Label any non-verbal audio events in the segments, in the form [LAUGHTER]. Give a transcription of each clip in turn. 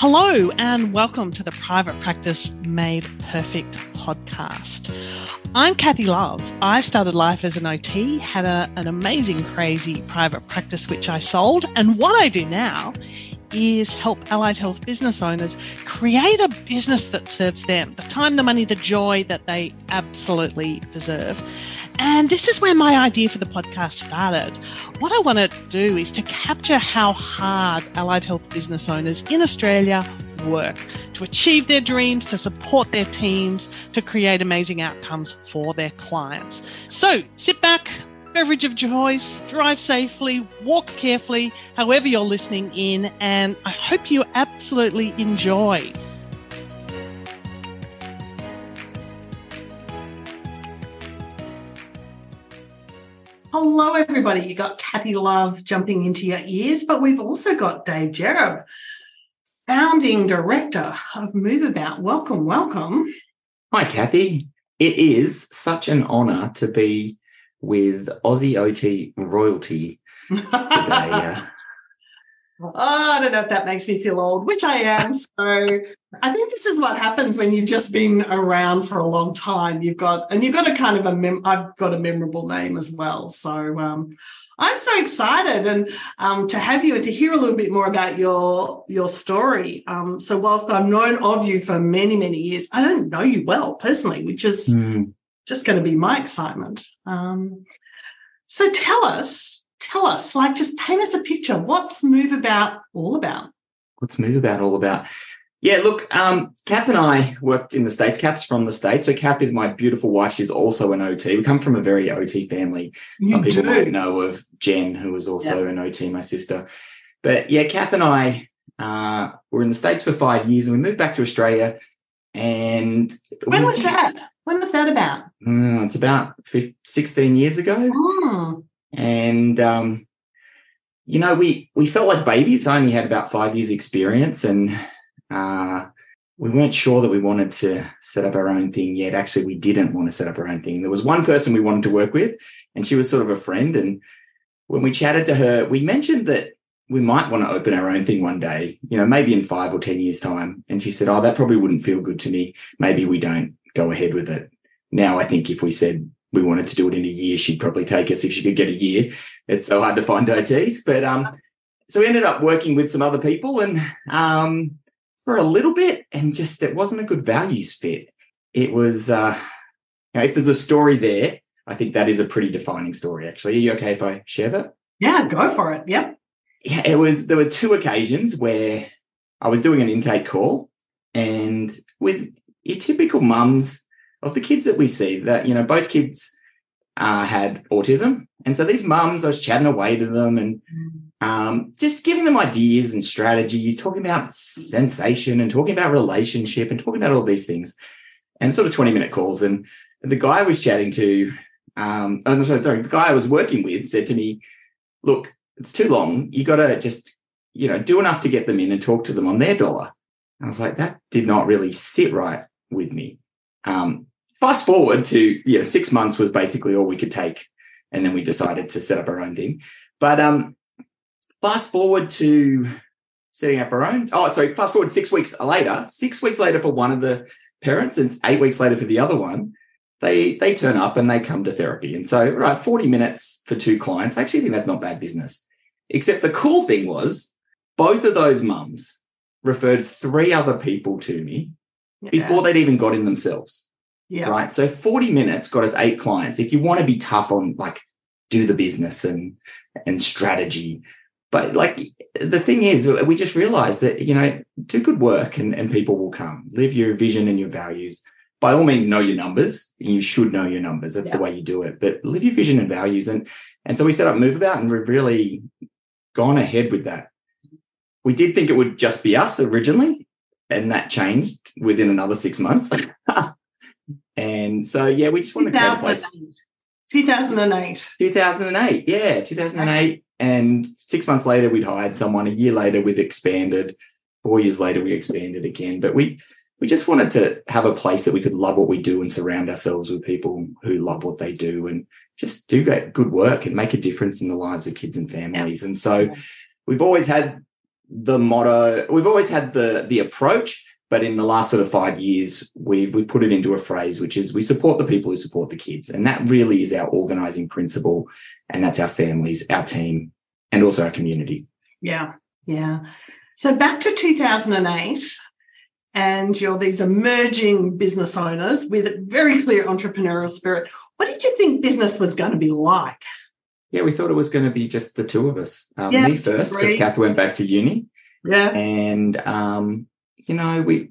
Hello, and welcome to the Private Practice Made Perfect podcast. I'm Kathy Love. I started life as an OT, had a, an amazing, crazy private practice which I sold, and what I do now is help allied health business owners create a business that serves them the time, the money, the joy that they absolutely deserve. And this is where my idea for the podcast started. What I want to do is to capture how hard allied health business owners in Australia work to achieve their dreams, to support their teams, to create amazing outcomes for their clients. So sit back, beverage of choice, drive safely, walk carefully, however you're listening in, and I hope you absolutely enjoy. Hello, everybody. You got Kathy Love jumping into your ears, but we've also got Dave Jereb, founding director of Move About. Welcome, welcome. Hi, Kathy. It is such an honor to be with Aussie OT royalty [LAUGHS] today. Oh, I don't know if that makes me feel old, which I am. So I think this is what happens when you've just been around for a long time. You've got, and you've got a kind of a, mem- I've got a memorable name as well. So um, I'm so excited and um, to have you and to hear a little bit more about your your story. Um, so whilst I've known of you for many many years, I don't know you well personally, which is mm. just going to be my excitement. Um, so tell us tell us, like, just paint us a picture. What's Move About all about? What's Move About all about? Yeah, look, um, Kath and I worked in the States. Kath's from the States. So Kath is my beautiful wife. She's also an OT. We come from a very OT family. You Some people do. might know of Jen, who was also an OT, my sister. But yeah, Kath and I uh, were in the States for five years and we moved back to Australia. And when was that? When was that about? Uh, it's about 15, 16 years ago. Mm. And, um, you know, we, we felt like babies. I only had about five years experience and, uh, we weren't sure that we wanted to set up our own thing yet. Actually, we didn't want to set up our own thing. There was one person we wanted to work with and she was sort of a friend. And when we chatted to her, we mentioned that we might want to open our own thing one day, you know, maybe in five or 10 years time. And she said, Oh, that probably wouldn't feel good to me. Maybe we don't go ahead with it. Now, I think if we said we wanted to do it in a year, she'd probably take us if she could get a year. It's so hard to find OTs. But um, so we ended up working with some other people and um, for a little bit, and just it wasn't a good values fit. It was, uh, you know, if there's a story there, I think that is a pretty defining story, actually. Are you okay if I share that? Yeah, go for it. Yep. Yeah, it was, there were two occasions where I was doing an intake call and with your typical mums, of the kids that we see that, you know, both kids uh, had autism. And so these mums, I was chatting away to them and um, just giving them ideas and strategies, talking about sensation and talking about relationship and talking about all these things and sort of 20 minute calls. And the guy I was chatting to, um, oh, sorry, sorry, the guy I was working with said to me, look, it's too long. You got to just, you know, do enough to get them in and talk to them on their dollar. I was like, that did not really sit right with me. Um, fast forward to you know six months was basically all we could take, and then we decided to set up our own thing. But um, fast forward to setting up our own. Oh, sorry. Fast forward six weeks later. Six weeks later for one of the parents, and eight weeks later for the other one. They they turn up and they come to therapy, and so right, forty minutes for two clients. I actually think that's not bad business. Except the cool thing was both of those mums referred three other people to me yeah. before they'd even got in themselves. Yeah. Right. So 40 minutes got us eight clients. If you want to be tough on like do the business and and strategy. But like the thing is, we just realized that, you know, do good work and, and people will come. Live your vision and your values. By all means, know your numbers. You should know your numbers. That's yeah. the way you do it. But live your vision and values. And and so we set up Move About and we've really gone ahead with that. We did think it would just be us originally, and that changed within another six months. [LAUGHS] And so, yeah, we just want to create a place. 2008. 2008. Yeah, 2008. And six months later, we'd hired someone. A year later, we'd expanded. Four years later, we expanded again. But we, we just wanted to have a place that we could love what we do and surround ourselves with people who love what they do and just do that good work and make a difference in the lives of kids and families. Yeah. And so we've always had the motto. We've always had the the approach, but in the last sort of five years, we've we've put it into a phrase, which is we support the people who support the kids, and that really is our organizing principle, and that's our families, our team, and also our community. Yeah, yeah. So back to 2008, and you're these emerging business owners with a very clear entrepreneurial spirit. What did you think business was going to be like? Yeah, we thought it was going to be just the two of us. Um, yeah, me first, because Kath went back to uni. Yeah, and um, you know we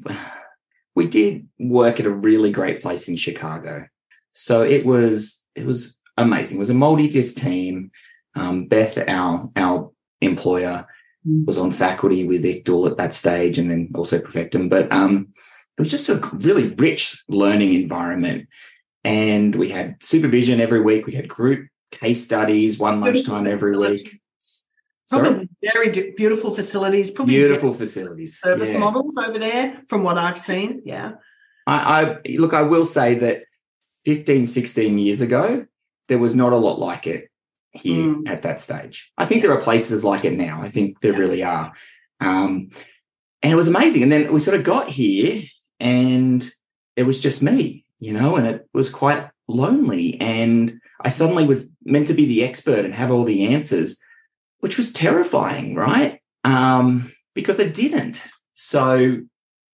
we did work at a really great place in Chicago, so it was it was amazing. It was a multi-disc team. Um, Beth, our our employer, mm. was on faculty with ICDL at that stage, and then also Profectum. But um, it was just a really rich learning environment, and we had supervision every week. We had group case studies, one lunchtime every week. Probably very beautiful facilities. Probably beautiful facilities. Service yeah. models over there, from what I've seen. Yeah. I, I look. I will say that 15, 16 years ago, there was not a lot like it here mm. at that stage. I think there are places like it now. I think there yeah. really are. Um, and it was amazing. And then we sort of got here, and it was just me, you know, and it was quite lonely. And I suddenly was meant to be the expert and have all the answers, which was terrifying, right? Um, because I didn't. So,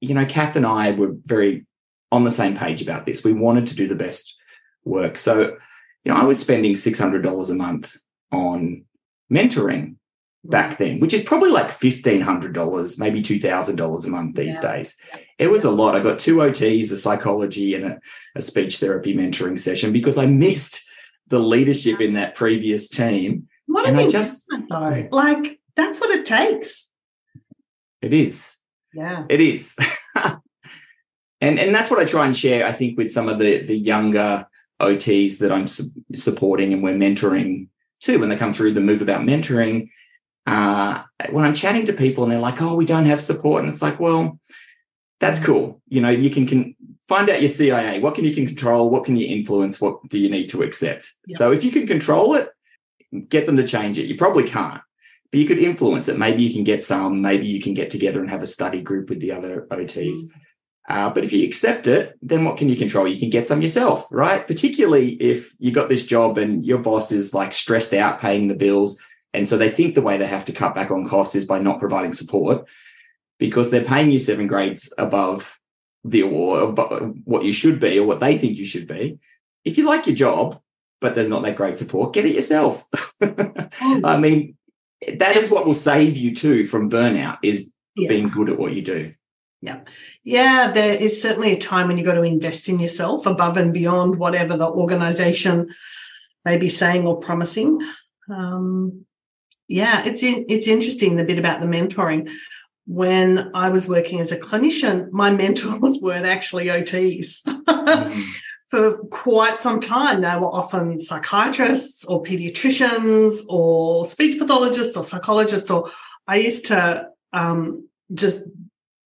you know, Kath and I were very on the same page about this. We wanted to do the best work. So, you know, I was spending $600 a month on mentoring back then, which is probably like $1,500, maybe $2,000 a month these yeah. days. It was a lot. I got two OTs, a psychology and a, a speech therapy mentoring session because I missed the leadership in that previous team. What and I just though. Like that's what it takes. It is. Yeah. It is. [LAUGHS] and and that's what I try and share I think with some of the the younger OTs that I'm su- supporting and we're mentoring too when they come through the move about mentoring uh, when I'm chatting to people and they're like, "Oh, we don't have support," and it's like, well, that's cool. You know, you can, can find out your CIA. What can you can control? What can you influence? What do you need to accept? Yep. So if you can control it, get them to change it. You probably can't, but you could influence it. Maybe you can get some. Maybe you can get together and have a study group with the other OTs. Mm. Uh, but if you accept it, then what can you control? You can get some yourself, right? Particularly if you got this job and your boss is like stressed out paying the bills. And so they think the way they have to cut back on costs is by not providing support because they're paying you seven grades above the or what you should be or what they think you should be. If you like your job, but there's not that great support, get it yourself. [LAUGHS] Mm. I mean, that is what will save you too from burnout is yeah. being good at what you do. Yeah. Yeah, there is certainly a time when you've got to invest in yourself above and beyond whatever the organization may be saying or promising. Um, yeah, it's in, it's interesting the bit about the mentoring when I was working as a clinician, my [LAUGHS] mentors weren't actually OTs. mm. For quite some time, they were often psychiatrists or pediatricians or speech pathologists or psychologists. Or I used to um, just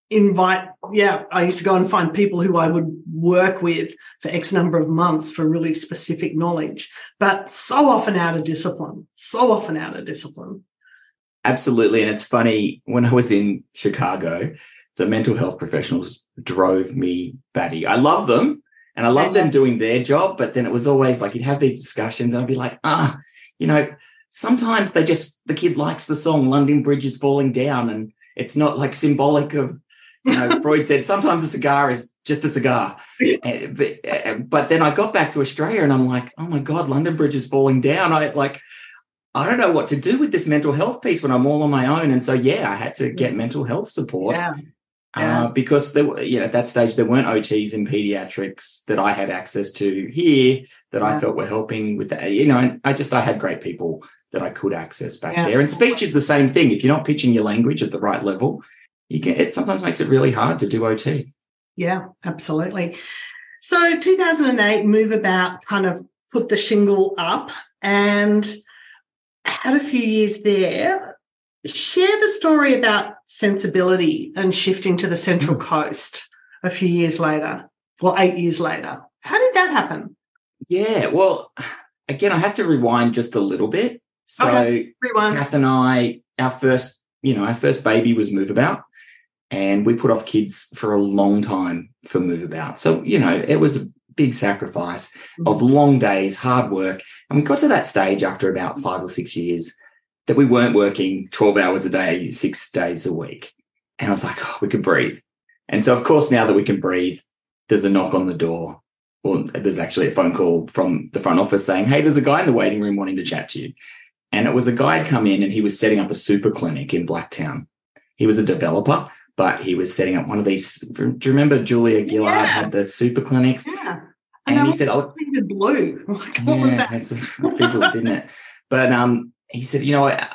invite, yeah, I used to go and find people who I would work with for X number of months for really specific knowledge, but so often out of discipline, so often out of discipline. Absolutely. And it's funny, when I was in Chicago, the mental health professionals drove me batty. I love them and I love them doing their job, but then it was always like you'd have these discussions and I'd be like, ah, you know, sometimes they just, the kid likes the song London Bridge is falling down and it's not like symbolic of, you know, [LAUGHS] Freud said sometimes a cigar is just a cigar. [LAUGHS] Eh, but, eh, but then I got back to Australia and I'm like, oh my God, London Bridge is falling down. I like, I don't know what to do with this mental health piece when I'm all on my own. And so, yeah, I had to get mental health support. Yeah. Uh, yeah. Uh, because there were, you know, at that stage there weren't OTs in pediatrics that I had access to here that yeah. I felt were helping with that. You know, and I just I had great people that I could access back yeah. there. And speech is the same thing. If you're not pitching your language at the right level, you get it sometimes makes it really hard to do OT. Yeah, absolutely. So 2008 move about kind of put the shingle up and had a few years there. Share the story about sensibility and shifting to the Central mm. Coast a few years later, or eight years later. How did that happen? Yeah, well, again, I have to rewind just a little bit. So, okay. rewind. Kath and I, our first you know, our first baby was Move About, and we put off kids for a long time for Move About. So, you know, it was a big sacrifice of long days, hard work. And we got to that stage after about five or six years that we weren't working 12 hours a day, six days a week. And I was like, oh, we could breathe. And so, of course, now that we can breathe, there's a knock on the door. Or there's actually a phone call from the front office saying, hey, there's a guy in the waiting room wanting to chat to you. And it was a guy had come in and he was setting up a super clinic in Blacktown. He was a developer, but he was setting up one of these. Do you remember Julia Gillard Yeah. had the super clinics? Yeah. And I he said, oh, painted blue. [LAUGHS] Like, what was that? It's fizzled, didn't it? But um, he said, you know, I,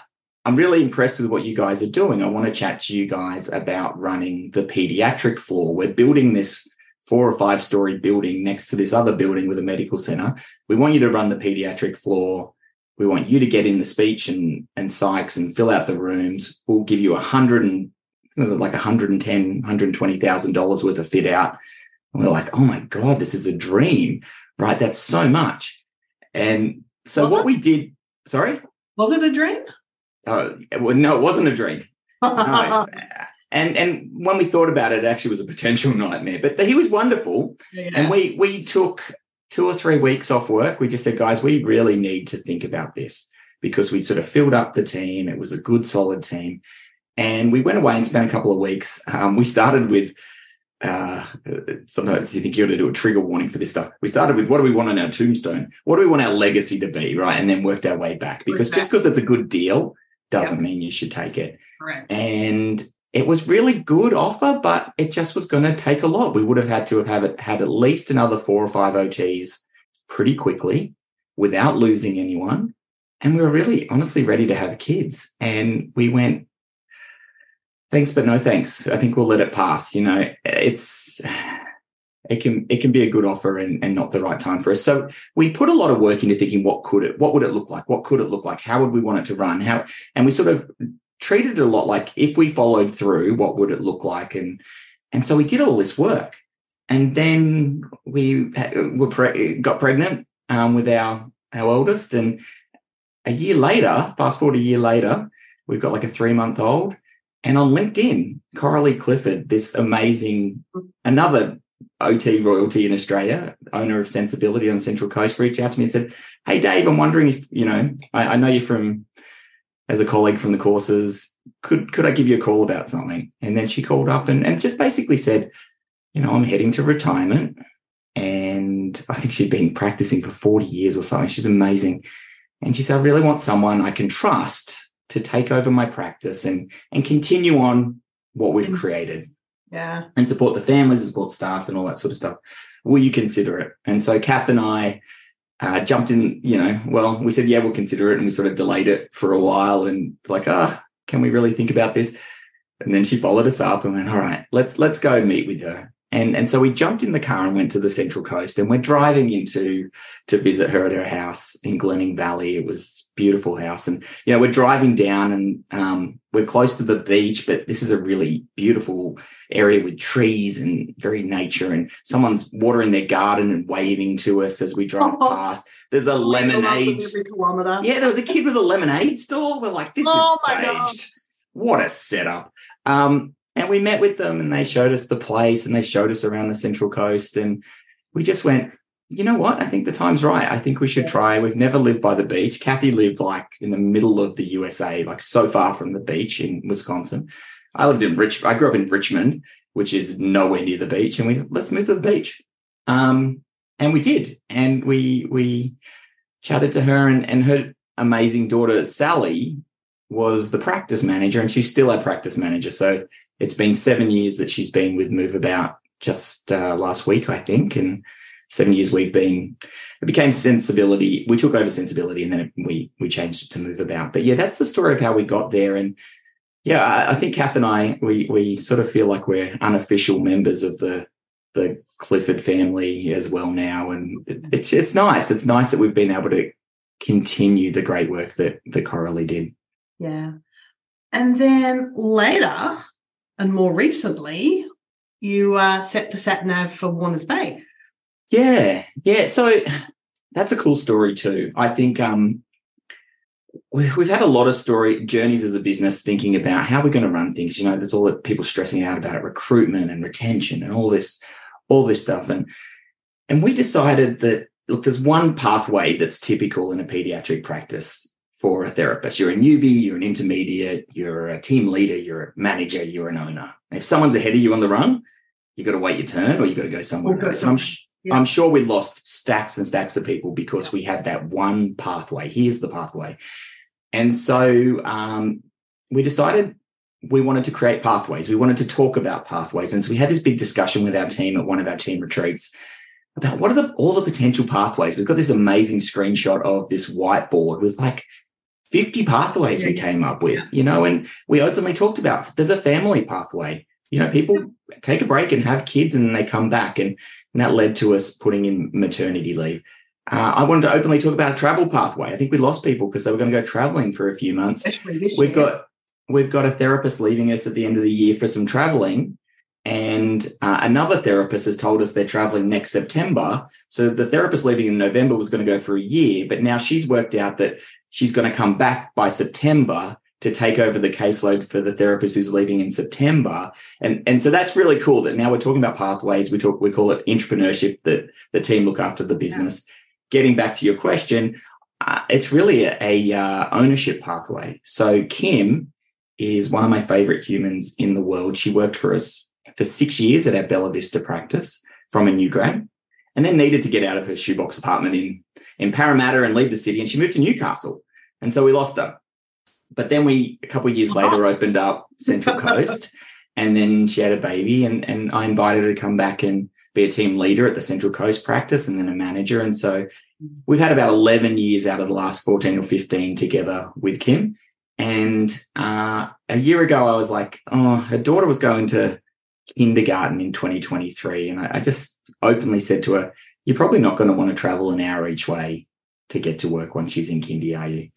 I'm really impressed with what you guys are doing. I want to chat to you guys about running the pediatric floor. We're building this four or five story building next to this other building with a medical center. We want you to run the pediatric floor. We want you to get in the speech and and psychs and fill out the rooms. We'll give you a hundred and was it like 110, 120,000 dollars worth of fit out. And we're like, oh my God, this is a dream, right? That's so much. And so Was what it? we did, sorry? Was it a dream? Uh, well, no, it wasn't a dream. [LAUGHS] No. and and when we thought about it, it actually was a potential [LAUGHS] nightmare. But he was wonderful. Yeah. And we we took two or three weeks off work. We just said, guys, we really need to think about this because we'd sort of filled up the team. It was a good, solid team. And we went away and spent a couple of weeks. Um, we started with uh, sometimes you think you ought to do a trigger warning for this stuff. We started with what do we want on our tombstone? What do we want our legacy to be? Right. And then worked our way back because just because it's a good deal doesn't mean you should take it. Correct. And it was really good offer, but it just was going to take a lot. We would have had to have had, it, had at least another four or five OTs pretty quickly without losing anyone. And we were really honestly ready to have kids. And we went, thanks, but no thanks. I think we'll let it pass. You know, it's, it can, it can be a good offer and, and not the right time for us. So we put a lot of work into thinking, what could it, what would it look like? What could it look like? How would we want it to run? How, and we sort of treated it a lot like if we followed through, what would it look like? And and so we did all this work, and then we were pre- got pregnant um, with our our eldest, and a year later, fast forward a year later, we've got like a three month old, and on LinkedIn, Coralie Clifford, this amazing another OT royalty in Australia, owner of Sensibility on Central Coast, reached out to me and said, "Hey Dave, I'm wondering if you know, I, I know you're from." as a colleague from the courses, could could I give you a call about something? And then she called up and, and just basically said, you know, I'm heading to retirement. And I think she'd been practicing for 40 years or something. She's amazing. And she said, I really want someone I can trust to take over my practice and and continue on what we've created Yeah. and support the families support staff and all that sort of stuff. Will you consider it? And so Kath and I uh, jumped in, you know, well, we said, yeah, we'll consider it. And we sort of delayed it for a while and like, ah, can we really think about this? And then she followed us up and went, all right, let's, let's go meet with her. And, and so we jumped in the car and went to the Central Coast and we're driving into to visit her at her house in Glenning Valley. It was beautiful house. And, you know, we're driving down and um, we're close to the beach, but this is a really beautiful area with trees and very nature. And someone's watering their garden and waving to us as we drive Oh. past. There's a lemonade. Yeah, there was a kid with a lemonade stall. We're like, this Oh is my God. staged. What a setup. Um, and we met with them and they showed us the place and they showed us around the Central Coast. And we just went, you know what? I think the time's right. I think we should try. We've never lived by the beach. Kathy lived like in the middle of the USA, like so far from the beach in Wisconsin. I lived in Rich. I grew up in Richmond, which is nowhere near the beach. And we said, let's move to the beach. Um, and we did. And we we chatted to her and, and her amazing daughter Sally was the practice manager, and she's still our practice manager. So it's been seven years that she's been with Move About just uh, last week, I think, and seven years we've been. It became Sensibility. We took over Sensibility, and then it, we we changed it to Move About. But yeah, that's the story of how we got there. And yeah, I, I think Kath and I we we sort of feel like we're unofficial members of the the Clifford family as well now, and it, it's it's nice. It's nice that we've been able to continue the great work that that Coralie did. Yeah. And then later and more recently, you uh, set the sat nav for Warners Bay. Yeah, yeah. So that's a cool story too. I think um, we've had a lot of story journeys as a business thinking about how we're going to run things. You know, there's all the people stressing out about recruitment and retention and all this, all this stuff. And and we decided that look, there's one pathway that's typical in a pediatric practice for a therapist. You're a newbie, you're an intermediate, you're a team leader, you're a manager, you're an owner. If someone's ahead of you on the run, you've got to wait your turn or you've got to go somewhere else. I'm, yeah. I'm sure we lost stacks and stacks of people because yeah. we had that one pathway. Here's the pathway. And so um, we decided we wanted to create pathways. We wanted to talk about pathways. And so we had this big discussion with our team at one of our team retreats about what are the all the potential pathways. We've got this amazing screenshot of this whiteboard with like 50 pathways yeah. we came up with, you know, and we openly talked about there's a family pathway. You know, people take a break and have kids and then they come back. And, and that led to us putting in maternity leave. Uh, I wanted to openly talk about a travel pathway. I think we lost people because they were going to go traveling for a few months. We've year. got we've got a therapist leaving us at the end of the year for some traveling, and uh, another therapist has told us they're traveling next September. So the therapist leaving in November was going to go for a year, but now she's worked out that she's going to come back by September to take over the caseload for the therapist who's leaving in September. And, and so that's really cool that now we're talking about pathways. We talk, we call it intrapreneurship that the team look after the business. Yeah. Getting back to your question, uh, it's really a, a uh, ownership pathway. So Kim is one of my favorite humans in the world. She worked for us for six years at our Bella Vista practice from a new grad and then needed to get out of her shoebox apartment in, in Parramatta and leave the city. And she moved to Newcastle. And so we lost her. But then we, a couple of years later, opened up Central [LAUGHS] Coast. and then she had a baby and, and I invited her to come back and be a team leader at the Central Coast practice and then a manager. And so we've had about 11 years out of the last 14 or 15 together with Kim. And uh, a year ago, I was like, oh, her daughter was going to kindergarten in 2023. And I, I just openly said to her, You're probably not going to want to travel an hour each way to get to work once she's in kindy, are you?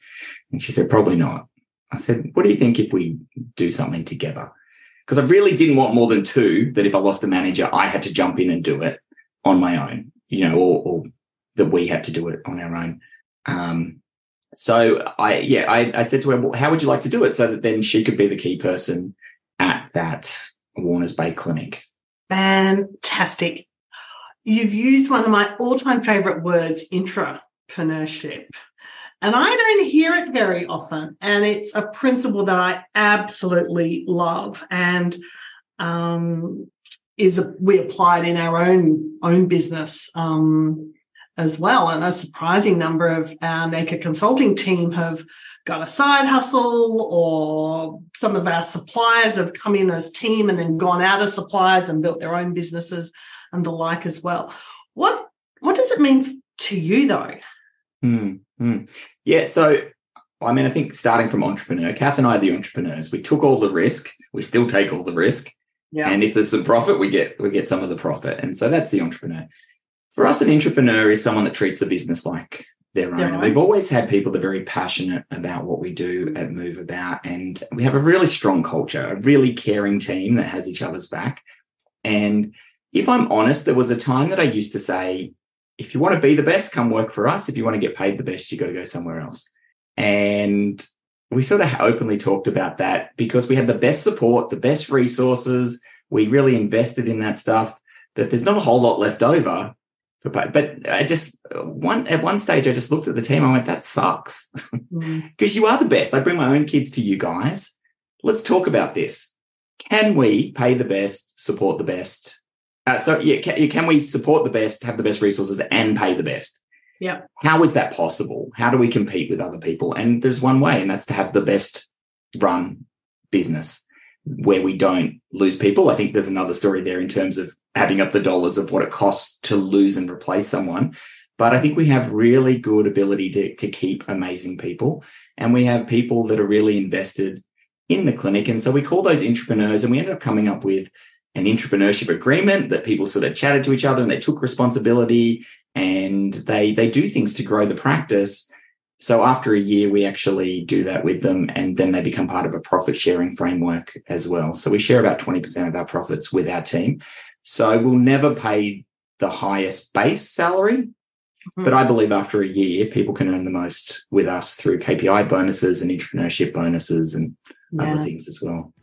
And she said, Probably not. I said, What do you think if we do something together? Because I really didn't want more than two, that if I lost the manager, I had to jump in and do it on my own, you know, or, or that we had to do it on our own. Um, so I, yeah, I, I said to her, well, how would you like to do it? So that then she could be the key person at that Warners Bay Clinic. Fantastic. You've used one of my all time favorite words, intrapreneurship. And I don't hear it very often. And it's a principle that I absolutely love and um, is a, we applied in our own own business um, as well. And a surprising number of our Nacre consulting team have got a side hustle or some of our suppliers have come in as team and then gone out as suppliers and built their own businesses and the like as well. What what does it mean to you though? Mm-hmm. Yeah, so I mean, I think starting from entrepreneur, Kath and I are the entrepreneurs. We took all the risk. We still take all the risk. Yeah. And if there's some profit, we get we get some of the profit. And so that's the entrepreneur. For us, an intrapreneur is someone that treats the business like their own. Yeah, We've always had people that are very passionate about what we do at Move About, and we have a really strong culture, a really caring team that has each other's back. And if I'm honest, there was a time that I used to say, if you want to be the best, come work for us. If you want to get paid the best, you got to go somewhere else. And we sort of openly talked about that because we had the best support, the best resources. We really invested in that stuff that there's not a whole lot left over but I just one at one stage I just looked at the team. I went, "That sucks," because mm. [LAUGHS] you are the best. I bring my own kids to you guys. Let's talk about this. Can we pay the best, support the best? Uh, so yeah, can, can we support the best, have the best resources, and pay the best? Yeah. How is that possible? How do we compete with other people? And there's one way, and that's to have the best run business where we don't lose people. I think there's another story there in terms of adding up the dollars of what it costs to lose and replace someone. But I think we have really good ability to, to keep amazing people. And we have people that are really invested in the clinic. And so we call those intrapreneurs and we ended up coming up with an intrapreneurship agreement that people sort of chatted to each other and they took responsibility and they they do things to grow the practice so after a year, we actually do that with them and then they become part of a profit sharing framework as well. So we share about 20% of our profits with our team. So we'll never pay the highest base salary. Mm-hmm. But I believe after a year, people can earn the most with us through KPI bonuses and intrapreneurship bonuses and yeah. other things as well.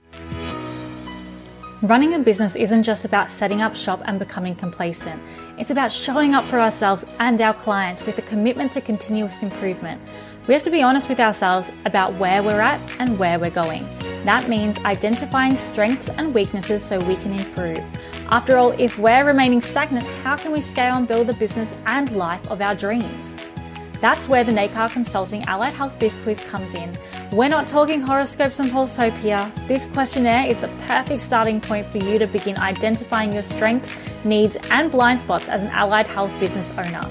Running a business isn't just about setting up shop and becoming complacent. It's about showing up for ourselves and our clients with a commitment to continuous improvement. We have to be honest with ourselves about where we're at and where we're going. That means identifying strengths and weaknesses so we can improve. After all, if we're remaining stagnant, how can we scale and build the business and life of our dreams? That's where the Nacre Consulting Allied Health Biz Quiz comes in. We're not talking horoscopes and Pulshope here. This questionnaire is the perfect starting point for you to begin identifying your strengths, needs, and blind spots as an allied health business owner.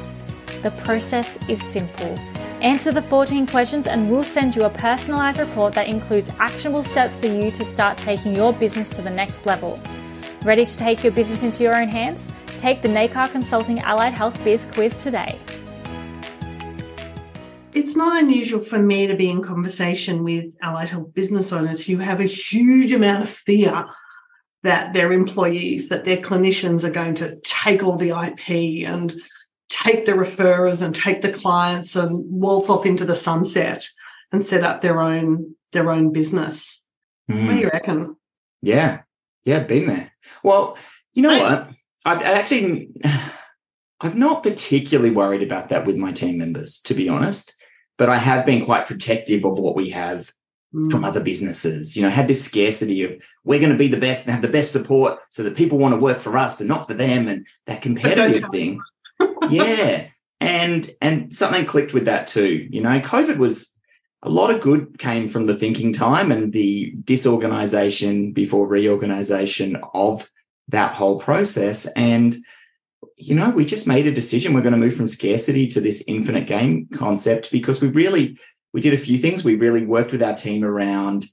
The process is simple. Answer the 14 questions and we'll send you a personalized report that includes actionable steps for you to start taking your business to the next level. Ready to take your business into your own hands? Take the Nacre Consulting Allied Health Biz Quiz today it's not unusual for me to be in conversation with allied health business owners who have a huge amount of fear that their employees, that their clinicians are going to take all the IP and take the referrers and take the clients and waltz off into the sunset and set up their own their own business. Mm. What do you hmm. reckon? Yeah. Yeah, been there. Well, you know I, what? I've actually [SIGHS] I've not particularly worried about that with my team members, to be honest but I have been quite protective of what we have mm. from other businesses. You know, had this scarcity of we're going to be the best and have the best support so that people want to work for us and not for them and that competitive thing. yeah. And and something clicked with that too. You know, COVID was a lot of good came from the thinking time and the disorganization before reorganization of that whole process. And you know, we just made a decision. We're going to move from scarcity to this infinite game concept because we really, we did a few things. We really worked with our team around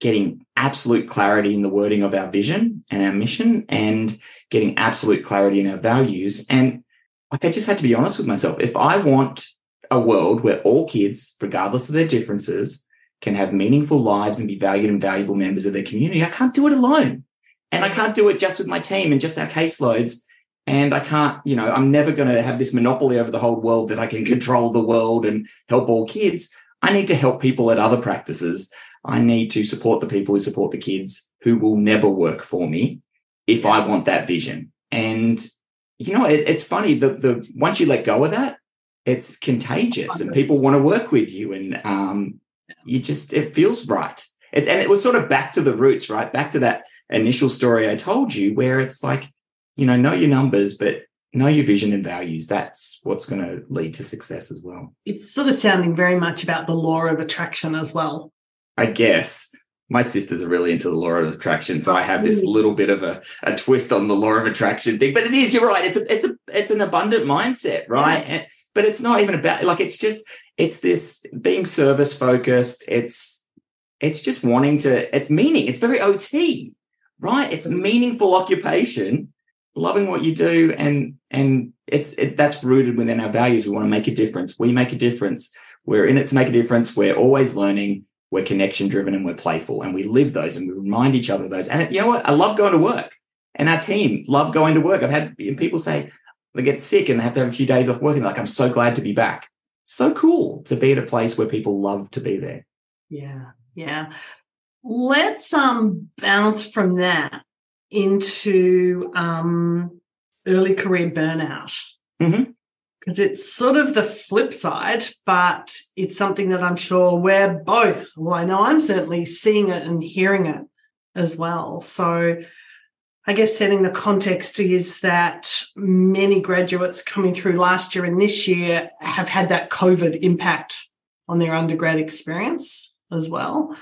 getting absolute clarity in the wording of our vision and our mission and getting absolute clarity in our values. And like, I just had to be honest with myself. If I want a world where all kids, regardless of their differences, can have meaningful lives and be valued and valuable members of their community, I can't do it alone. And I can't do it just with my team and just our caseloads and I can't, you know, I'm never going to have this monopoly over the whole world that I can control the world and help all kids. I need to help people at other practices. I need to support the people who support the kids who will never work for me if I want that vision. And, you know, it, it's funny the, the, once you let go of that, it's contagious and people want to work with you and, um, you just, it feels right. It, and it was sort of back to the roots, right? Back to that initial story I told you where it's like, you know, know your numbers, but know your vision and values. That's what's going to lead to success as well. It's sort of sounding very much about the law of attraction as well. I guess my sisters are really into the law of attraction, so I have this mm. little bit of a, a twist on the law of attraction thing. But it is, you're right. It's a, it's a, it's an abundant mindset, right? Yeah. And, but it's not even about like it's just it's this being service focused. It's it's just wanting to. It's meaning. It's very OT, right? It's meaningful occupation loving what you do and and it's it, that's rooted within our values. We want to make a difference. We make a difference. We're in it to make a difference. We're always learning. We're connection driven and we're playful and we live those and we remind each other of those. And you know what? I love going to work and our team love going to work. I've had people say they get sick and they have to have a few days off work and like i'm so glad to be back. So cool to be at a place where people love to be there. Yeah yeah. Let's um bounce from that into um, early career burnout. Mm-hmm because it's sort of the flip side, but it's something that I'm sure we're both, well, I know I'm certainly seeing it and hearing it as well. So I guess setting the context is that many graduates coming through last year and this year have had that COVID impact on their undergrad experience as well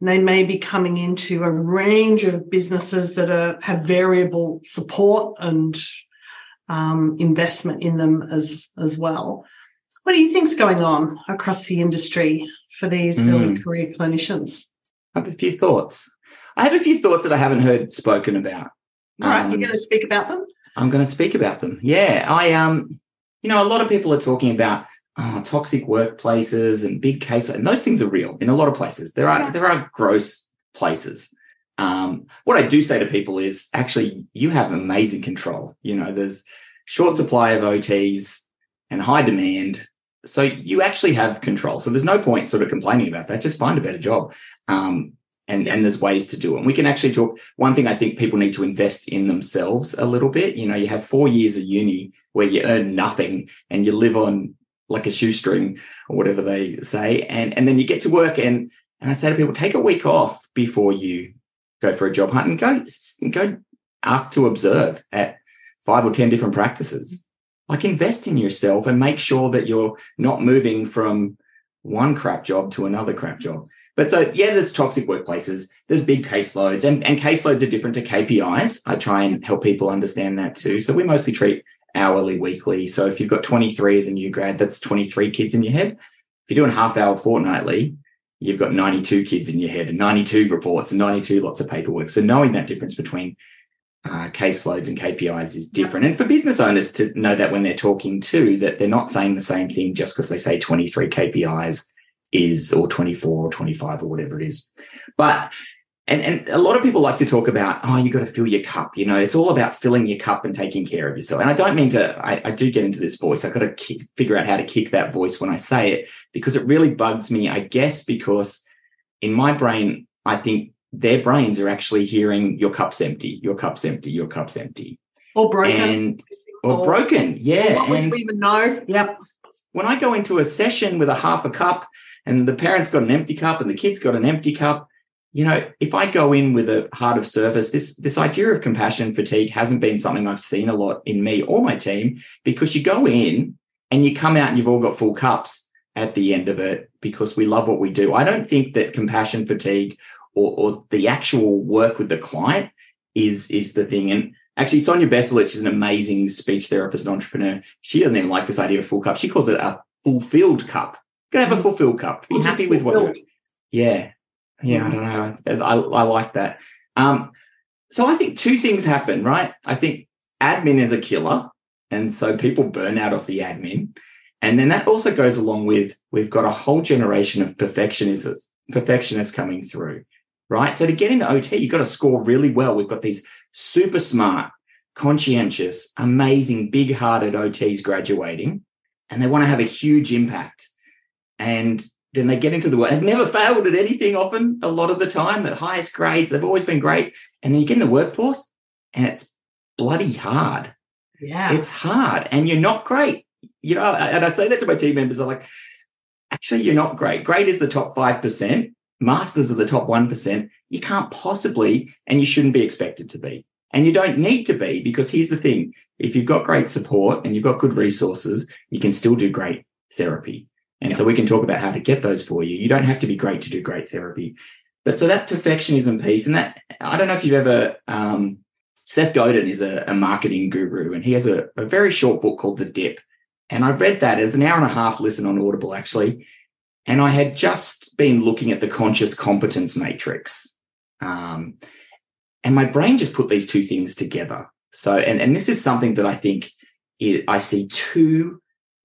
they may be coming into a range of businesses that are, have variable support and um, investment in them as, as well. What do you think's going on across the industry for these mm. early career clinicians? I have a few thoughts. I have a few thoughts that I haven't heard spoken about. All right, um, you're going to speak about them. I'm going to speak about them. Yeah, I um, you know, a lot of people are talking about oh, toxic workplaces and big case, and those things are real in a lot of places. There are yeah. there are gross places. Um, what I do say to people is actually you have amazing control. You know, there's short supply of OTs. and high demand. So you actually have control. So there's no point sort of complaining about that. Just find a better job. Um, and, and there's ways to do it. And we can actually talk. One thing I think people need to invest in themselves a little bit. You know, you have four years of uni where you earn nothing and you live on like a shoestring or whatever they say. And, and then you get to work and, and I say to people, take a week off before you go for a job hunt and go, go ask to observe at five or 10 different practices. Like invest in yourself and make sure that you're not moving from one crap job to another crap job. But so, yeah, there's toxic workplaces, there's big caseloads, and, and caseloads are different to KPIs. I try and help people understand that too. So we mostly treat hourly, weekly. So if you've got 23 as a new grad, that's 23 kids in your head. If you're doing half hour fortnightly, you've got 92 kids in your head and 92 reports and 92 lots of paperwork. So knowing that difference between uh, caseloads and KPIs is different. And for business owners to know that when they're talking too, that they're not saying the same thing just because they say 23 KPIs is or 24 or 25 or whatever it is. But and, and a lot of people like to talk about, oh, you got to fill your cup. You know, it's all about filling your cup and taking care of yourself. And I don't mean to, I, I do get into this voice. I've got to kick, figure out how to kick that voice when I say it because it really bugs me, I guess, because in my brain, I think their brains are actually hearing your cup's empty, your cup's empty, your cup's empty. Or broken. And, or, broken. Yeah. What would you even know? Yep. When I go into a session with a half a cup and the parents got an empty cup and the kids got an empty cup, you know, if I go in with a heart of service, this this idea of compassion fatigue hasn't been something I've seen a lot in me or my team because you go in and you come out and you've all got full cups at the end of it because we love what we do. I don't think that compassion fatigue or, or the actual work with the client is is the thing. And actually, Sonia Beselich is an amazing speech therapist and entrepreneur. She doesn't even like this idea of full cup. She calls it a fulfilled cup. Can have a mm. fulfilled cup. Be happy with what. Yeah, yeah, I don't know. I, I like that. Um, so I think two things happen, right? I think admin is a killer. And so people burn out of the admin. And then that also goes along with we've got a whole generation of perfectionists, perfectionists coming through, right? So to get into OT, you've got to score really well. We've got these super smart, conscientious, amazing, big hearted OTs graduating, and they want to have a huge impact. And then they get into the work. They've never failed at anything often, a lot of the time, the highest grades. They've always been great. And then you get in the workforce and it's bloody hard. Yeah. It's hard and you're not great. You know, and I say that to my team members. I'm like, actually, you're not great. Great is the top 5%. Masters are the top 1%. You can't possibly, and you shouldn't be expected to be. And you don't need to be because here's the thing. If you've got great support and you've got good resources, you can still do great therapy. And yeah. so we can talk about how to get those for you. You don't have to be great to do great therapy. But so that perfectionism piece, and that I don't know if you've ever, um, Seth Godin is a, a, marketing guru, and he has a, a very short book called The Dip. And I read that as an hour and a half listen on Audible, actually. And I had just been looking at the conscious competence matrix. Um, and my brain just put these two things together. So, and, and this is something that I think it, I see two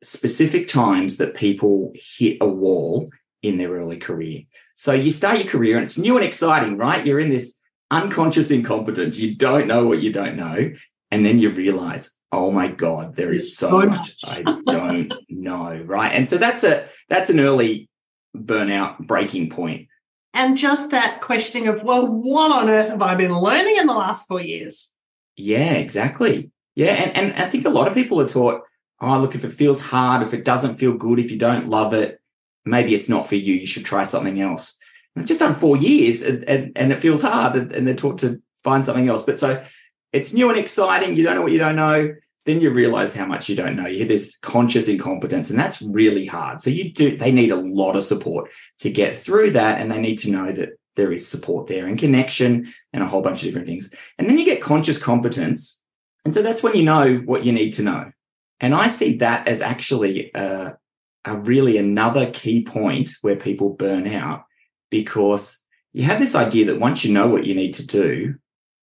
specific times that people hit a wall in their early career. So you start your career and it's new and exciting, right? You're in this unconscious incompetence. You don't know what you don't know. And then you realize, oh my God, there is so, so much I don't [LAUGHS] know. Right. And so that's a that's an early burnout breaking point. And just that questioning of, well, what on earth have I been learning in the last four years? Yeah, exactly. Yeah. And, and I think a lot of people are taught, oh, look, if it feels hard, if it doesn't feel good, if you don't love it, maybe it's not for you. You should try something else. I've just done four years and, and, and it feels hard and, and, they're taught to find something else. But so it's new and exciting. You don't know what you don't know. Then you realize how much you don't know. You have this conscious incompetence and that's really hard. So you do, they need a lot of support to get through that. And they need to know that there is support there and connection and a whole bunch of different things. And then you get conscious competence. And so that's when you know what you need to know. And I see that as actually a, a really another key point where people burn out because you have this idea that once you know what you need to do,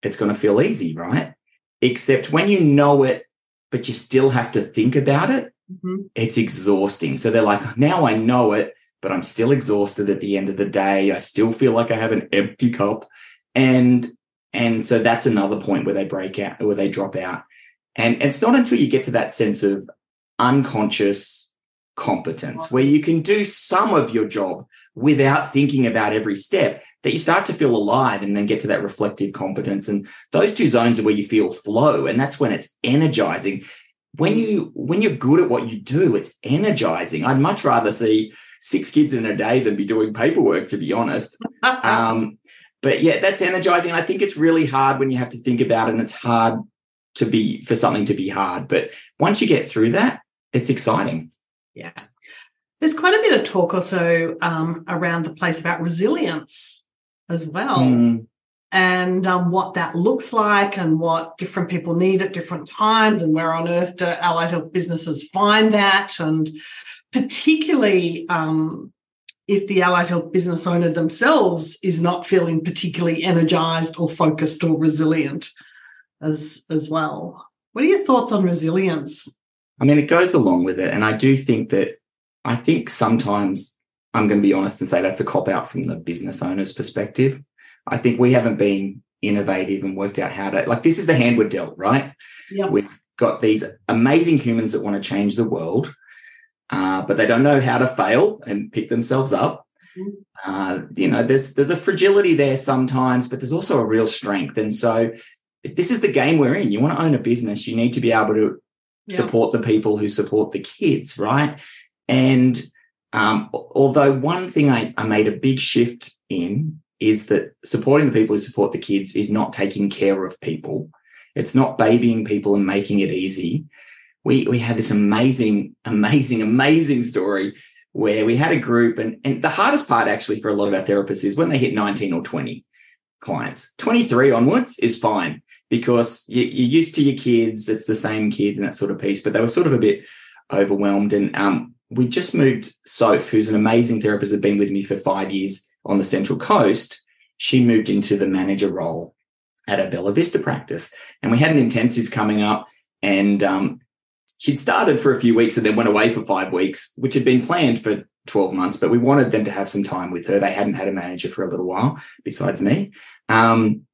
it's going to feel easy, right? Except when you know it, but you still have to think about it, mm-hmm. it's exhausting. So they're like, now I know it, but I'm still exhausted at the end of the day. I still feel like I have an empty cup. And and so that's another point where they break out, where they drop out. And it's not until you get to that sense of unconscious competence where you can do some of your job without thinking about every step that you start to feel alive and then get to that reflective competence. And those two zones are where you feel flow and that's when it's energizing. When you when you're good at what you do it's energizing. I'd much rather see six kids in a day than be doing paperwork to be honest. [LAUGHS] Um, but yeah that's energizing. I think it's really hard when you have to think about it and it's hard to be for something to be hard but once you get through that it's exciting yeah. There's quite a bit of talk also um, around the place about resilience as well. Mm. And um, what that looks like, and what different people need at different times, and where on earth do allied health businesses find that, and particularly um, if the allied health business owner themselves is not feeling particularly energized or focused or resilient as as well. What are your thoughts on resilience? I mean, it goes along with it. And I do think that I think sometimes I'm going to be honest and say that's a cop out from the business owner's perspective. I think we haven't been innovative and worked out how to, like, this is the hand we're dealt, right? Yep. We've got these amazing humans that want to change the world, uh, but they don't know how to fail and pick themselves up. Mm-hmm. Uh, you know, there's there's a fragility there sometimes, but there's also a real strength. And so, this is the game we're in, you want to own a business, you need to be able to yeah. support the people who support the kids, right? And um, although one thing I, I made a big shift in is that supporting the people who support the kids is not taking care of people. It's not babying people and making it easy. We we had this amazing, amazing, amazing story where we had a group, and, and the hardest part actually for a lot of our therapists is when they hit 19 or 20 clients. 23 onwards is fine because you, are used to your kids, it's the same kids and that sort of piece, but they were sort of a bit overwhelmed. And um, we just moved Soph, who's an amazing therapist, had been with me for five years on the Central Coast. She moved into the manager role at a Bella Vista practice. And we had an intensives coming up and um, she'd started for a few weeks and then went away for five weeks, which had been planned for 12 months, but we wanted them to have some time with her. They hadn't had a manager for a little while besides me. Um,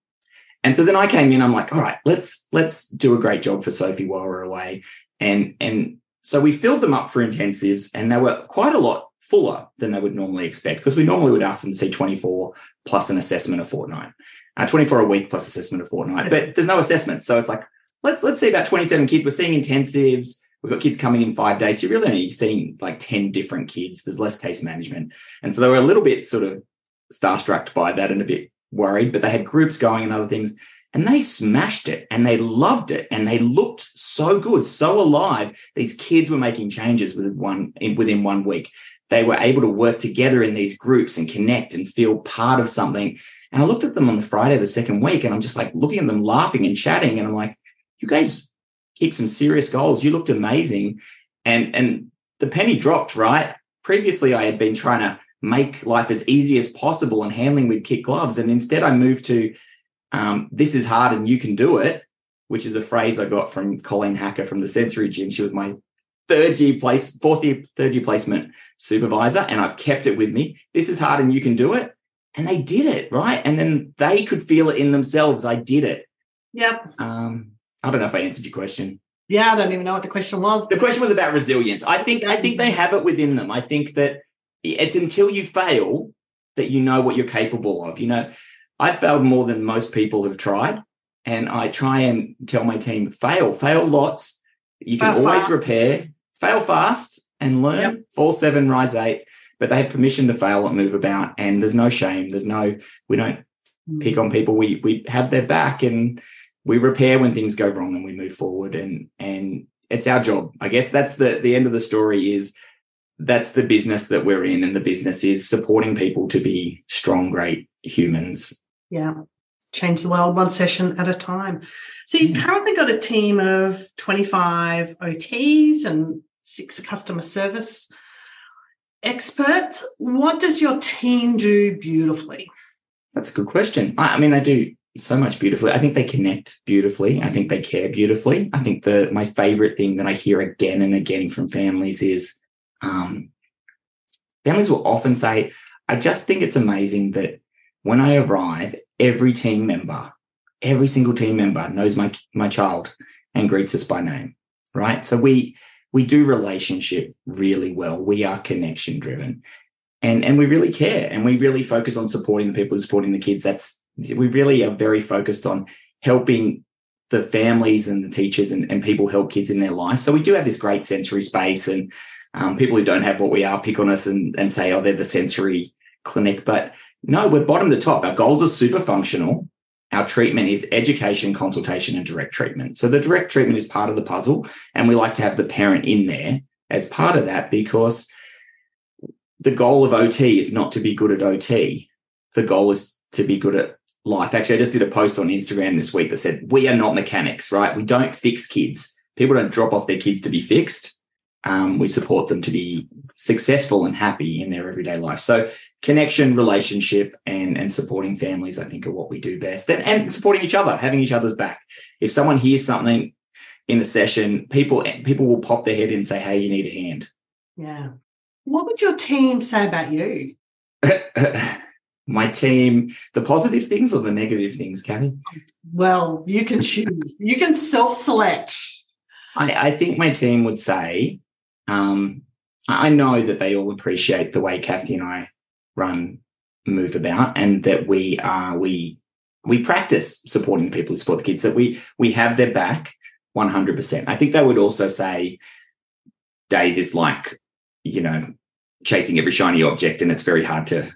and so then I came in, I'm like, all right, let's let's do a great job for Sophie while we're away. And and so we filled them up for intensives and they were quite a lot fuller than they would normally expect because we normally would ask them to see 24 plus an assessment a fortnight, uh, 24 a week plus assessment a fortnight. But there's no assessment. So it's like, let's let's see about 27 kids. We're seeing intensives. We've got kids coming in five days. So you're really only seeing like 10 different kids. There's less case management. And so they were a little bit sort of starstruck by that and a bit worried, but they had groups going and other things. And they smashed it and they loved it and they looked so good, so alive. These kids were making changes within one within one week. They were able to work together in these groups and connect and feel part of something. And I looked at them on the Friday of the second week and I'm just like looking at them laughing and chatting. And I'm like, you guys kicked some serious goals. You looked amazing. And and the penny dropped, right? Previously I had been trying to make life as easy as possible and handling with kit gloves. And instead, I moved to um, this is hard and you can do it, which is a phrase I got from Colleen Hacker from the sensory gym. She was my third year place, fourth year, third year placement supervisor, and I've kept it with me. This is hard and you can do it. And they did it, right? And then they could feel it in themselves. I did it. Yep. Um, I don't know if I answered your question. Yeah, I don't even know what the question was. The question was about resilience. I think I think they have it within them. I think that it's until you fail that you know what you're capable of. You know, I failed more than most people have tried. And I try and tell my team fail, fail lots. You can fail always fast. repair, fail fast and learn, yep. fall seven, rise eight. But they have permission to fail and move about. And there's no shame. There's no, we don't mm. pick on people. We we have their back and we repair when things go wrong and we move forward. And and it's our job. I guess that's the the end of the story is that's the business that we're in and the business is supporting people to be strong great humans. Yeah. Change the world one session at a time. So you've mm-hmm. currently got a team of 25 ots and six customer service experts. What does your team do beautifully? That's a good question. I, I mean they do so much beautifully. I think they connect beautifully. I think they care beautifully. I think the my favorite thing that I hear again and again from families is um, families will often say, I just think it's amazing that when I arrive, every team member, every single team member knows my, my child and greets us by name, right? So we, we do relationship really well. We are connection driven. And, and we really care and we really focus on supporting the people who are supporting the kids. That's we really are very focused on helping the families and the teachers and, and people help kids in their life. So we do have this great sensory space and um, people who don't have what we are pick on us and, and say, oh, they're the sensory clinic. But no, we're bottom to top. Our goals are super functional. Our treatment is education, consultation, and direct treatment. So the direct treatment is part of the puzzle. And we like to have the parent in there as part of that because the goal of OT is not to be good at OT. The goal is to be good at life. Actually, I just did a post on Instagram this week that said, We are not mechanics, right? We don't fix kids. People don't drop off their kids to be fixed. Um, we support them to be successful and happy in their everyday life. So, connection, relationship, and, and supporting families, I think, are what we do best. And, and supporting each other, having each other's back. If someone hears something in a session, people people will pop their head in and say, Hey, you need a hand. Yeah. What would your team say about you? [LAUGHS] my team the positive things or the negative things, Kathy? Well, you can choose. You can self-select. I, I think my team would say, um, I know that they all appreciate the way Kathy and I run MoveAbout and that we are we we practice supporting the people who support the kids, that we we have their back 100%. I think they would also say Dave is like, you know, chasing every shiny object and it's very hard to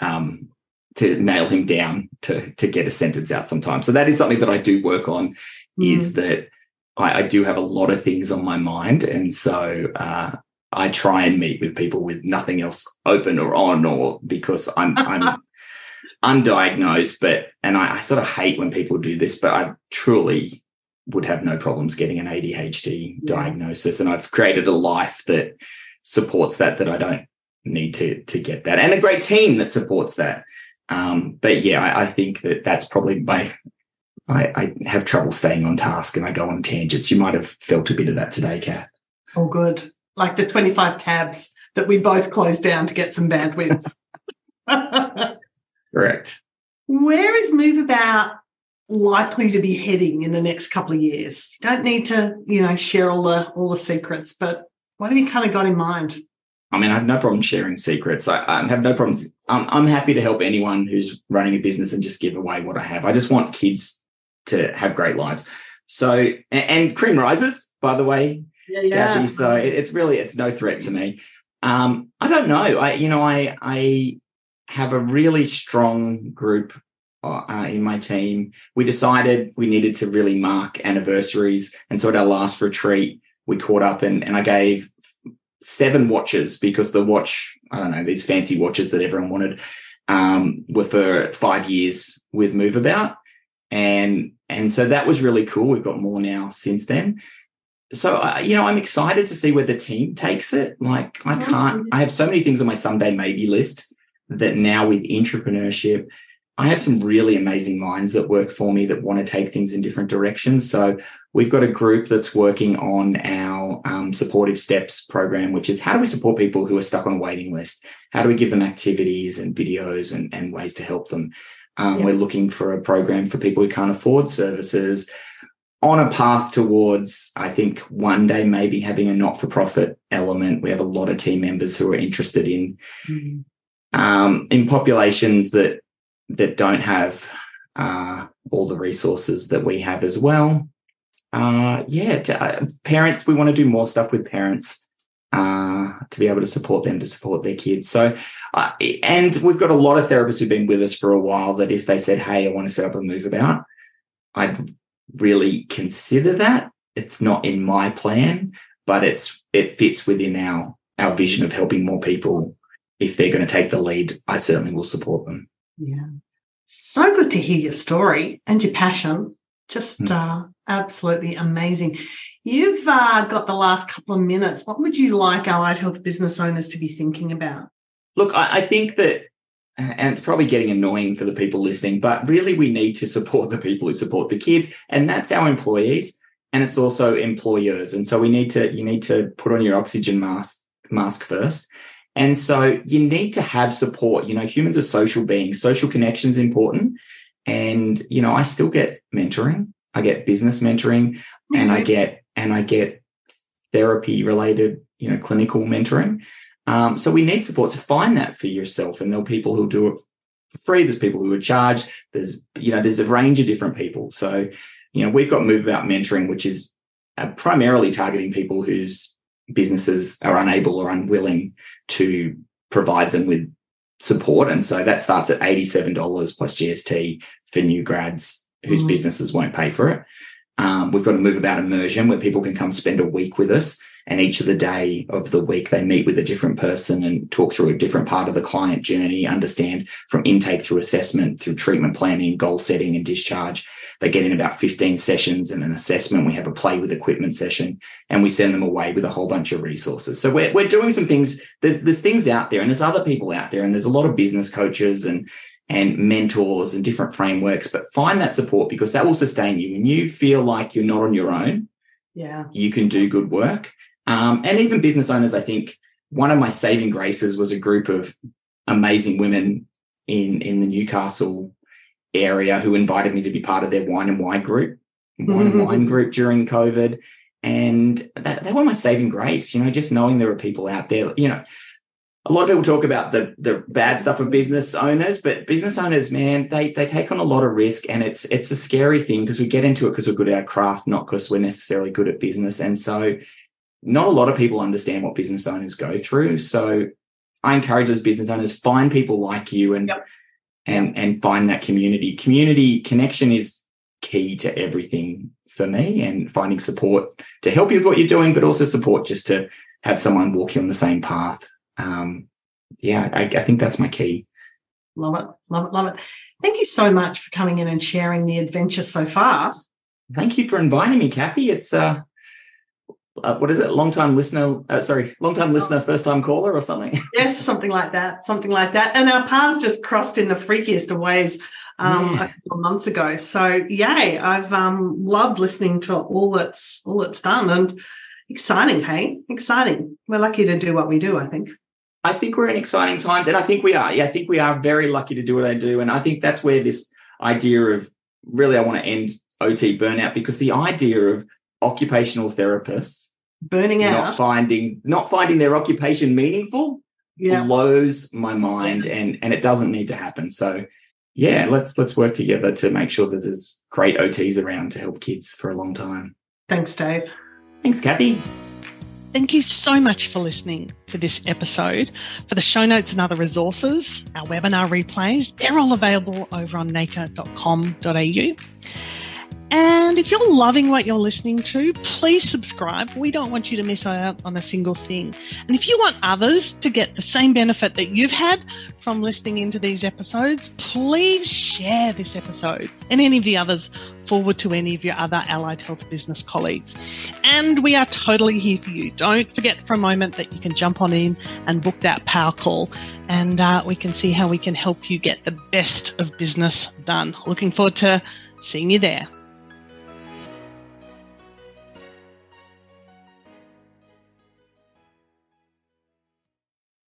um, to nail him down to to get a sentence out sometimes. So that is something that I do work on. Mm. Is that I, I, do have a lot of things on my mind, and so uh, I try and meet with people with nothing else open or on, or because I'm I'm [LAUGHS] undiagnosed. But and I, I sort of hate when people do this, but I truly would have no problems getting an ADHD yeah. diagnosis, and I've created a life that supports that. That I don't need to to get that, and a great team that supports that. Um, but yeah, I, I, think that that's probably my. I, I, have trouble staying on task and I go on tangents. You might have felt a bit of that today, Kath. Oh, good. Like the 25 tabs that we both closed down to get some bandwidth. [LAUGHS] Correct. Where is MoveAbout likely to be heading in the next couple of years? You don't need to, you know, share all the all the secrets, but what have you kind of got in mind? I mean, I have no problem sharing secrets. I, I have no problems. I'm, I'm happy to help anyone who's running a business and just give away what I have. I just want kids to have great lives. So, and, cream rises, by the way, yeah, yeah. Kathy. So it, it's really, it's no threat to me. Um, I don't know. I, you know, I, I have a really strong group uh, in my team. We decided we needed to really mark anniversaries. And so at our last retreat, we caught up and, and I gave seven watches because the watch, I don't know, these fancy watches that everyone wanted um, were for five years with MoveAbout. And, and so that was really cool. We've got more now since then. So, uh, you know, I'm excited to see where the team takes it. Like, I can't, I have so many things on my someday maybe list that now with intrapreneurship I have some really amazing minds that work for me that want to take things in different directions. So we've got a group that's working on our um, supportive steps program, which is how do we support people who are stuck on a waiting list? How do we give them activities and videos and, and ways to help them? Um, yeah. We're looking for a program for people who can't afford services on a path towards, I think, one day maybe having a not for profit element. We have a lot of team members who are interested in. Mm-hmm. Um, in populations that that don't have uh, all the resources that we have as well. Uh, yeah, to, uh, parents, we want to do more stuff with parents uh, to be able to support them to support their kids. So, uh, and we've got a lot of therapists who've been with us for a while that if they said, Hey, I want to set up a MoveAbout, I'd really consider that. It's not in my plan, but it's, it fits within our, our vision of helping more people. If they're going to take the lead, I certainly will support them. Yeah. So good to hear your story and your passion. Just mm. uh, absolutely amazing. You've uh, got the last couple of minutes. What would you like allied health business owners to be thinking about? Look, I, I think that, and it's probably getting annoying for the people listening, but really we need to support the people who support the kids, and that's our employees, and it's also employers. And so we need to, you need to put on your oxygen mask mask first and so you need to have support. You know, humans are social beings. Social connection is important. And, you know, I still get mentoring. I get business mentoring and. I get, and I get therapy related, you know, clinical mentoring. Um, so we need support to find that for yourself. And there are people who do it for free. There's people who are charged. There's, you know, there's a range of different people. So, you know, we've got MoveAbout Mentoring, which is uh, primarily targeting people whose businesses are unable or unwilling to provide them with support. And so that starts at $87 plus GST for new grads whose mm. businesses won't pay for it. Um, we've got to MoveAbout immersion where people can come spend a week with us. And each of the day of the week, they meet with a different person and talk through a different part of the client journey, understand from intake through assessment, through treatment planning, goal setting and discharge. They get in about 15 sessions and an assessment. We have a play with equipment session and we send them away with a whole bunch of resources. So we're, we're doing some things. There's, there's things out there and there's other people out there and there's a lot of business coaches and and mentors and different frameworks, but find that support because that will sustain you. When you feel like you're not on your own, yeah, you can do good work. Um, and even business owners, I think one of my saving graces was a group of amazing women in in the Newcastle area who invited me to be part of their wine and wine group, wine and wine [LAUGHS] group during COVID. And that, that were my saving grace, you know, just knowing there are people out there, you know, a lot of people talk about the the bad stuff of mm-hmm. business owners, but business owners, man, they they take on a lot of risk, and it's it's a scary thing because we get into it because we're good at our craft, not because we're necessarily good at business. And so, not a lot of people understand what business owners go through. So, I encourage those business owners find people like you and yep. and and find that community. Community connection is key to everything for me, and finding support to help you with what you're doing, but also support just to have someone walk you on the same path um, yeah, I, I think that's my key. Love it, love it, love it. Thank you so much for coming in and sharing the adventure so far. Thank you for inviting me, Kathy. It's uh, uh what is it? Long time listener, uh, sorry, long time listener, first time caller, or something. [LAUGHS] Yes, something like that, something like that. And our paths just crossed in the freakiest of ways um, yeah. a couple of months ago. So yay, I've um, loved listening to all that's all that's done and exciting. Hey, exciting. We're lucky to do what we do. I think. I think we're in exciting times, and I think we are. Yeah, I think we are very lucky to do what I do, and I think that's where this idea of really I want to end OT burnout because the idea of occupational therapists burning out, not finding not finding their occupation meaningful, yeah. blows my mind, and and it doesn't need to happen. So yeah, let's let's work together to make sure that there's great OTs around to help kids for a long time. Thanks, Dave. Thanks, Kathy. Thank you so much for listening to this episode. For the show notes and other resources, our webinar replays, they're all available over on nacre.com.au. And if you're loving what you're listening to, please subscribe. We don't want you to miss out on a single thing. And if you want others to get the same benefit that you've had from listening into these episodes, please share this episode and any of the others forward to any of your other allied health business colleagues. And we are totally here for you. Don't forget for a moment that you can jump on in and book that power call and uh, we can see how we can help you get the best of business done. Looking forward to seeing you there.